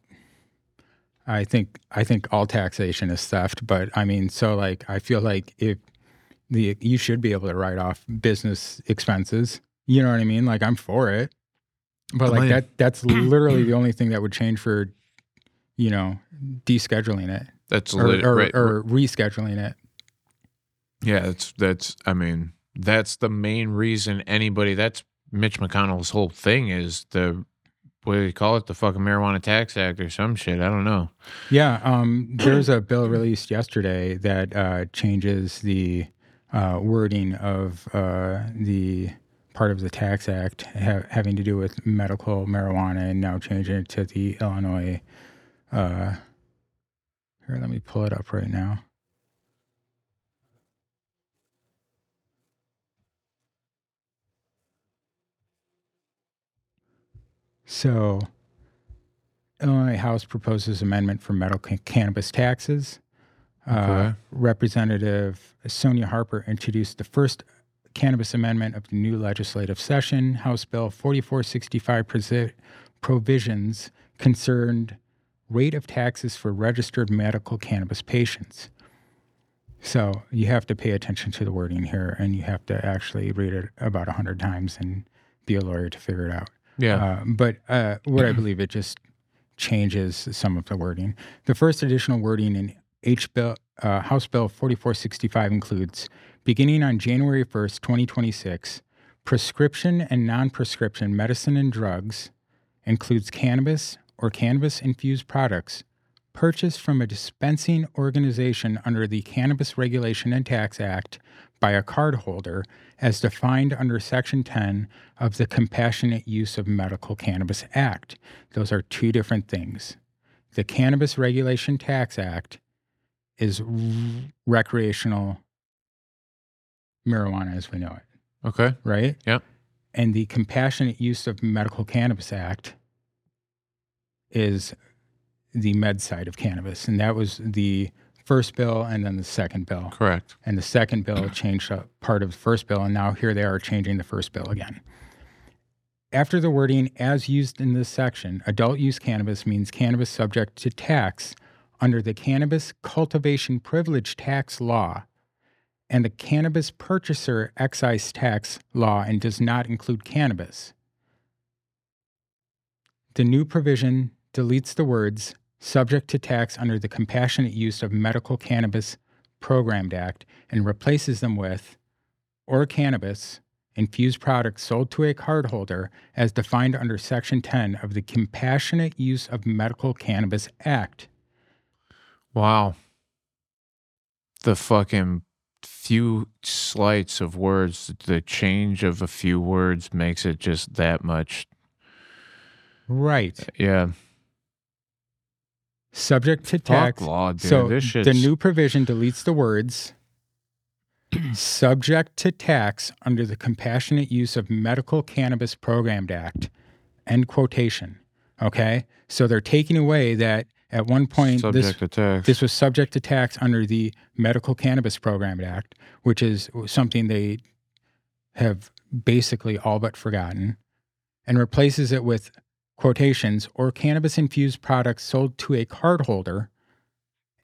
I think I think all taxation is theft, but I mean, so like I feel like if the you should be able to write off business expenses. You know what I mean? Like I'm for it. But like that that's literally the only thing that would change for you know, descheduling it That's or, lit- or, right, or rescheduling it. Yeah, that's that's. I mean, that's the main reason anybody. That's Mitch McConnell's whole thing is the what do you call it? The fucking Marijuana Tax Act or some shit. I don't know. Yeah, um, there's a bill released yesterday that uh, changes the uh, wording of uh, the part of the tax act ha- having to do with medical marijuana, and now changing it to the Illinois. Uh, here, let me pull it up right now. So, Illinois House proposes amendment for medical cannabis taxes. Uh, Representative Sonya Harper introduced the first cannabis amendment of the new legislative session. House Bill 4465 presi- provisions concerned rate of taxes for registered medical cannabis patients. So you have to pay attention to the wording here, and you have to actually read it about 100 times and be a lawyer to figure it out. Yeah. Uh, but uh, what I believe it just changes some of the wording. The first additional wording in H bill, uh, House Bill 4465 includes, beginning on January 1st, 2026, prescription and non-prescription medicine and drugs includes cannabis or cannabis-infused products purchased from a dispensing organization under the Cannabis Regulation and Tax Act by a cardholder as defined under Section 10 of the Compassionate Use of Medical Cannabis Act. Those are two different things. The Cannabis Regulation Tax Act is recreational marijuana as we know it, okay. right? Yep. And the Compassionate Use of Medical Cannabis Act is the med side of cannabis. And that was the first bill and then the second bill. Correct. And the second bill changed a part of the first bill. And now here they are changing the first bill again. After the wording as used in this section, adult use cannabis means cannabis subject to tax under the Cannabis Cultivation Privilege Tax Law and the Cannabis Purchaser Excise Tax Law and does not include cannabis. The new provision deletes the words subject to tax under the Compassionate Use of Medical Cannabis Program Act and replaces them with or cannabis infused products sold to a cardholder as defined under Section 10 of the Compassionate Use of Medical Cannabis Act. Wow. The fucking few slights of words, the change of a few words makes it just that much. Right. Yeah. Subject to Fuck tax. law, dude. so this shit's the new provision deletes the words subject to tax under the Compassionate Use of Medical Cannabis Program Act. End quotation. Okay. So they're taking away that at one point subject this to tax. this was subject to tax under the Medical Cannabis Program Act, which is something they have basically all but forgotten, and replaces it with quotations or cannabis infused products sold to a cardholder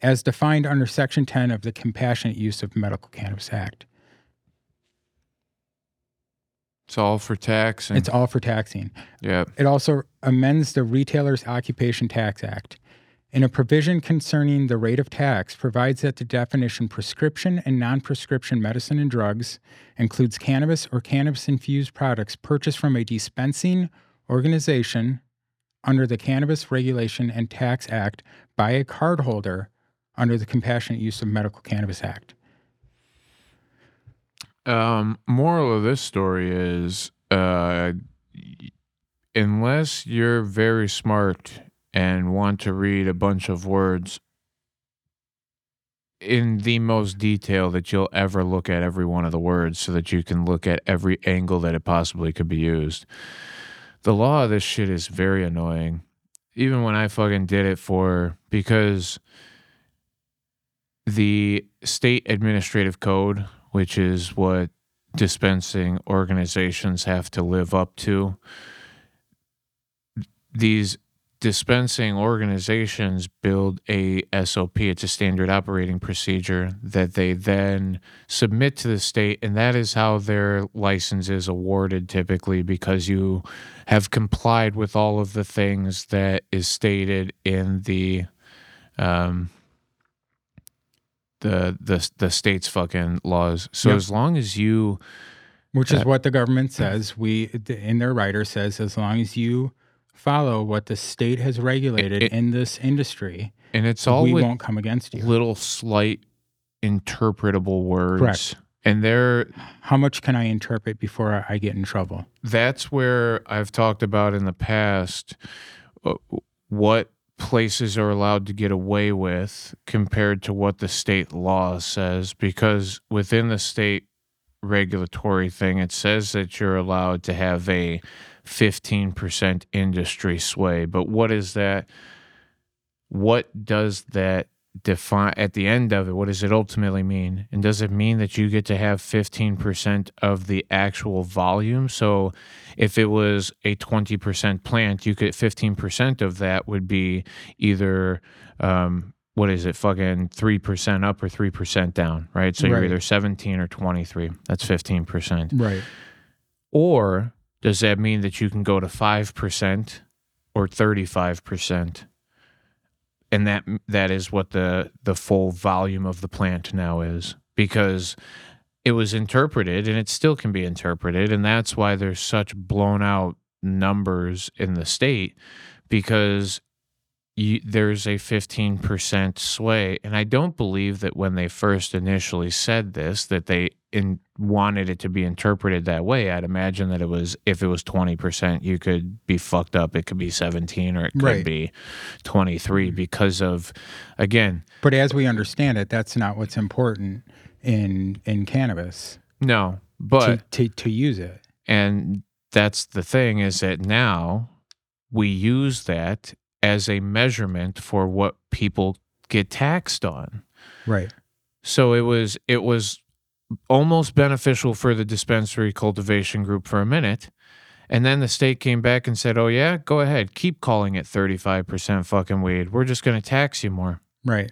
as defined under Section 10 of the Compassionate Use of Medical Cannabis Act. it's all for taxing. It's all for taxing. yeah. It also amends the Retailer's Occupation Tax Act. In a provision concerning the rate of tax, provides that the definition prescription and non prescription medicine and drugs includes cannabis or cannabis infused products purchased from a dispensing organization under the Cannabis Regulation and Tax Act by a cardholder under the Compassionate Use of Medical Cannabis Act. Um, moral of this story is uh, unless you're very smart and want to read a bunch of words in the most detail that you'll ever look at every one of the words so that you can look at every angle that it possibly could be used. The law of this shit is very annoying. Even when I fucking did it for because the state administrative code, which is what dispensing organizations have to live up to, these dispensing organizations build a SOP. It's a standard operating procedure that they then submit to the state, and that is how their license is awarded typically because you have complied with all of the things that is stated in the um the the the state's fucking laws. So Yep. as long as you which is Uh, what the government says. We in their rider says as long as you follow what the state has regulated it- in this industry, and it's all we won't come against you. little slight interpretable words. Correct. And there How much can I interpret before I get in trouble? that's where I've talked about in the past uh, what places are allowed to get away with compared to what the state law says because within the state regulatory thing. It says that you're allowed to have a 15% industry sway but what is that what does that define at the end of it what does it ultimately mean? And does it mean that you get to have 15% of the actual volume? So if it was a 20% plant you could 15% of that would be either um, what is it fucking 3% up or 3% down right so you're Right. either 17 or 23 that's 15% Right. or does that mean that you can go to 5% or 35%? And that that is what the the full volume of the plant now is because it was interpreted and it still can be interpreted and that's why there's such blown out numbers in the state because you, there's a 15% sway. And i don't believe that when they first initially said this that they in, wanted it to be interpreted that way. I'd imagine that it was if it was 20% you could be fucked up. It could be 17 or it could Right. be 23 mm-hmm. because of again But as we understand it, that's not what's important in in cannabis. No but to, to to use it. And that's the thing is that now we use that as a measurement for what people get taxed on. Right. So it was it was almost beneficial for the dispensary cultivation group for a minute. And then the state came back and said, "Oh yeah, go ahead. Keep calling it 35% fucking weed. We're just going to tax you more." Right.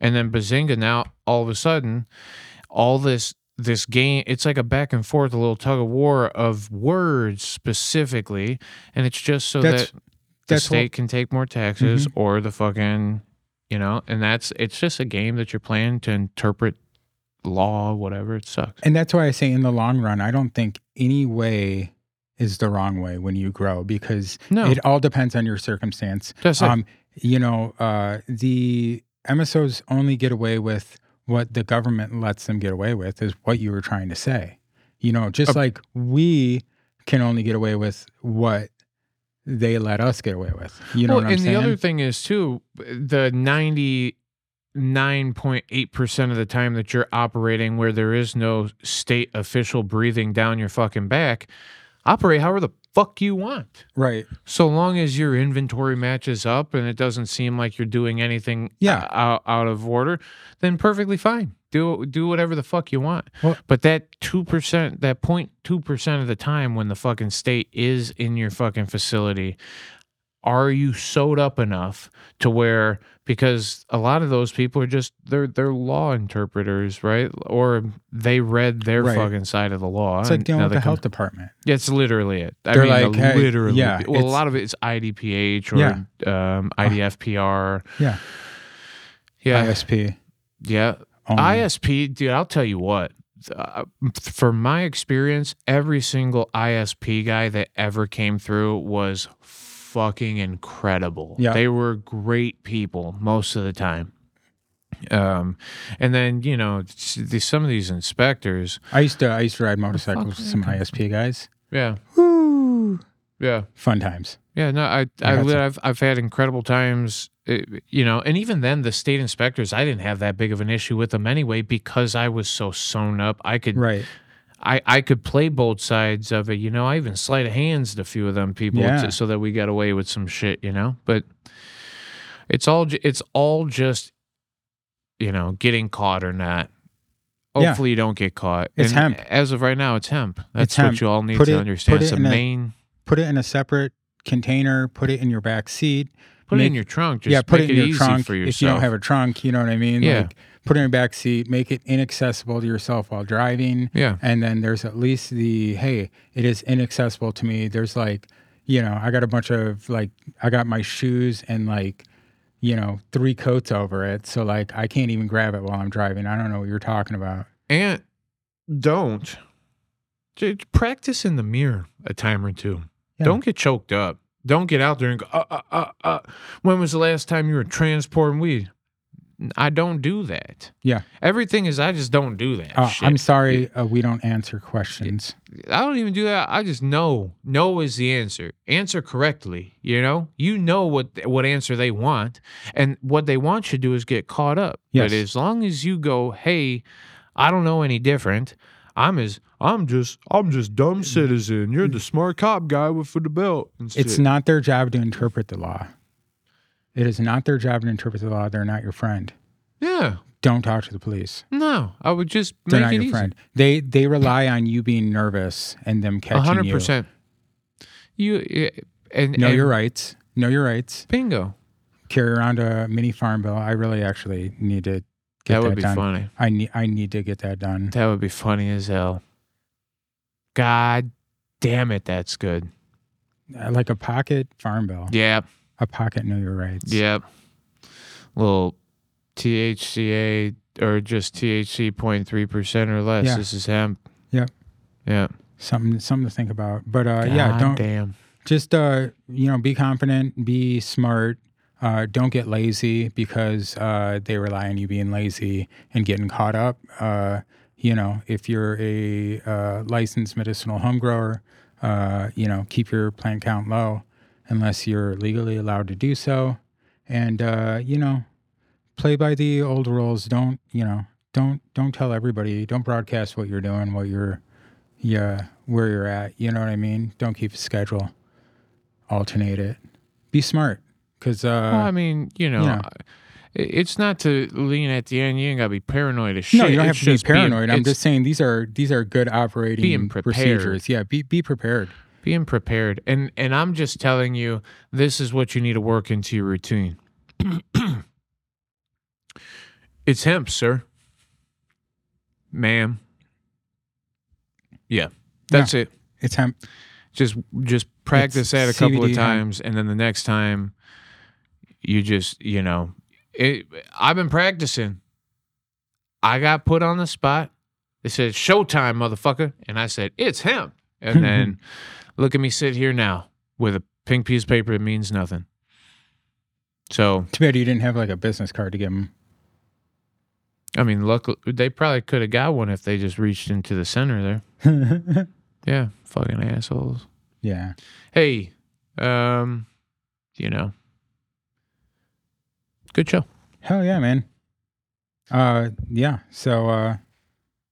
And then Bazinga now all of a sudden, all this this game it's like a back and forth, a little tug of war of words specifically, and it's just so That's- that the that's what- state can take more taxes or the fucking you know, and that's it's just a game that you're playing to interpret law, whatever. It sucks. And that's why I say in the long run, I don't think any way is the wrong way when you grow because No. it all depends on your circumstance. That's it. Um, you know, uh, the MSOs only get away with what the government lets them get away with, is what you were trying to say. You know, just like we can only get away with what they let us get away with. You know well, what I'm and saying? the other thing is too, the ninety nine point eight percent of the time that you're operating where there is no state official breathing down your fucking back, operate however the fuck you want. right. So long as your inventory matches up and it doesn't seem like you're doing anything Yeah. out, out of order, then perfectly fine. Do do whatever the fuck you want. Well- but that 2%, that 0.2% of the time when the fucking state is in your fucking facility, are you sewed up enough to where because a lot of those people are just they're they're law interpreters, right? Or they read their Right. fucking side of the law. It's like dealing with the health department. yeah, it's literally it. I They're mean, like, hey, literally. yeah, well, a lot of it is IDPH or Yeah. um, IDFPR. Yeah. Yeah, ISP. yeah. Only. ISP, dude. I'll tell you what. Uh, for my experience, every single ISP guy that ever came through was fucking incredible. Yeah. they were great people most of the time. Um, and then you know some of these inspectors, I used to I used to ride motorcycles with some ISP guys. yeah, Woo! Yeah. Fun times. Yeah, no, I, I, I have I've had incredible times, uh, you know, and even then, the state inspectors, I didn't have that big of an issue with them anyway because I was so sewn up. I could, Right. I, I could play both sides of it, you know. I even sleight of hands to a few of them people Yeah. to, so that we got away with some shit, you know. But it's all, it's all just, you know, getting caught or not. Yeah. Hopefully, you don't get caught. It's And hemp. As of right now, it's hemp. That's It's hemp. what you all need Put to it- understand. It's it the in a- main. Put it in a separate container, put it in your back seat. Put it in your trunk. Just yeah, put make it in your easy trunk for yourself. if you don't have a trunk. You know what I mean? Yeah. Like, put it in your back seat, make it inaccessible to yourself while driving. Yeah. And then there's at least the hey, it is inaccessible to me. There's like, you know, I got a bunch of like, I got my shoes and like, you know, three coats over it. So like, I can't even grab it while I'm driving. I don't know what you're talking about. And don't practice in the mirror a time or two. Yeah. Don't get choked up. Don't get out there and go, uh, uh, uh, uh. When was the last time you were transporting weed? I don't do that. Yeah. Everything is, I just don't do that. Uh. I'm sorry, uh, we don't answer questions. I don't even do that. I just know. No is the answer. Answer correctly. You know, you know what what answer they want, and what they want you to do is get caught up. Yes. But as long as you go, hey, I don't know any different. I'm as I'm just I'm just dumb citizen. You're the smart cop guy with for the belt. And It's not their job to interpret the law. It is not their job to interpret the law. They're not your friend. yeah. Don't talk to the police. No, I would just They're make not it your easy. friend. They they rely on you being nervous and them catching hundred you. percent. You eh, and Know and your rights. Know your rights. bingo. Carry around a mini farm bill. I really actually need to get That that, would be done. funny. I need I need to get that done. That would be funny as hell. God damn it, that's good. Uh, Like a pocket farm bill. Yep, A pocket know your rights. yep. Little THCA or just THC 0.3 percent or less. Yeah. This is hemp. Yep. Yeah. Something something to think about. But uh, yeah, don't damn. just uh you know be confident be smart uh don't get lazy because uh they rely on you being lazy and getting caught up uh you know if you're a uh, licensed medicinal home grower uh you know keep your plant count low unless you're legally allowed to do so. And uh you know play by the old rules. Don't you know don't don't tell everybody. Don't broadcast what you're doing what you're yeah where you're at. You know what i mean? Don't keep a schedule. Alternate it. Be smart, because uh, well, I mean, you know, yeah. I- it's not to lean at the end. You ain't gotta be paranoid as shit. no, you don't have to be just being- paranoid. I'm just saying these are these are good operating procedures. Yeah, be be prepared. being prepared and and i'm just telling you this is what you need to work into your routine it's hemp sir ma'am yeah that's it It's hemp. just just practice that a couple CBD of hemp. times and then the next time you just you know it, i've been practicing. I got put on the spot. They said showtime motherfucker. And i said it's him. and then look at me sit here now with a pink piece of paper. It means nothing. So Too bad you didn't have like a business card to give them. i mean look they probably could have got one if they just reached into the center there. Yeah fucking assholes. Yeah. hey, um, you know, good show. Hell yeah, man. Uh, yeah. So, uh,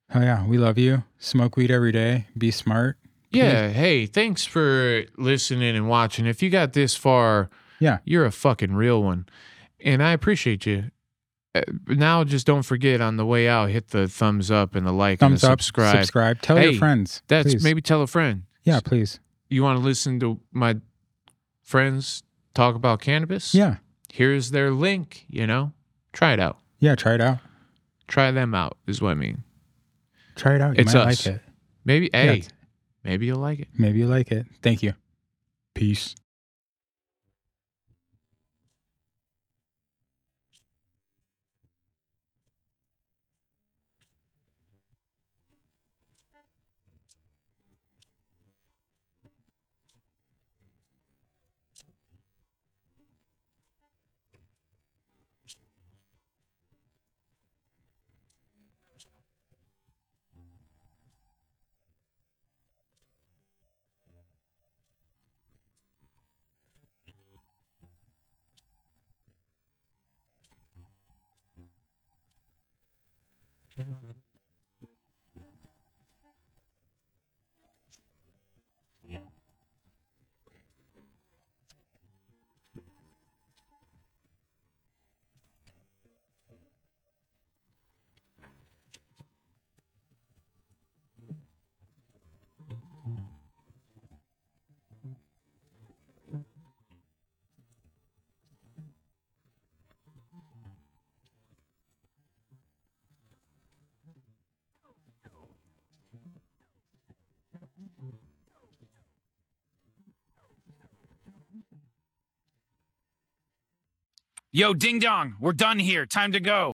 hell yeah, we love you. Smoke weed every day. Be smart. Yeah. Hey, thanks for listening and watching. If you got this far, Yeah. you're a fucking real one, and I appreciate you. Uh, now, just don't forget on the way out, hit the thumbs up and the like Thumbs and the up. subscribe. Subscribe. Tell Hey, your friends. That's please. maybe tell a friend. Yeah, please. You want to listen to my friends talk about cannabis? Yeah. Here's their link. You know, try it out. Yeah. Try it out. Try them out. Is what I mean. Try it out. You It's might us. like it. Maybe, Yeah, hey, maybe you'll like it. Maybe you like it. Thank you. Peace. Yo, ding dong, we're done here. Time to go.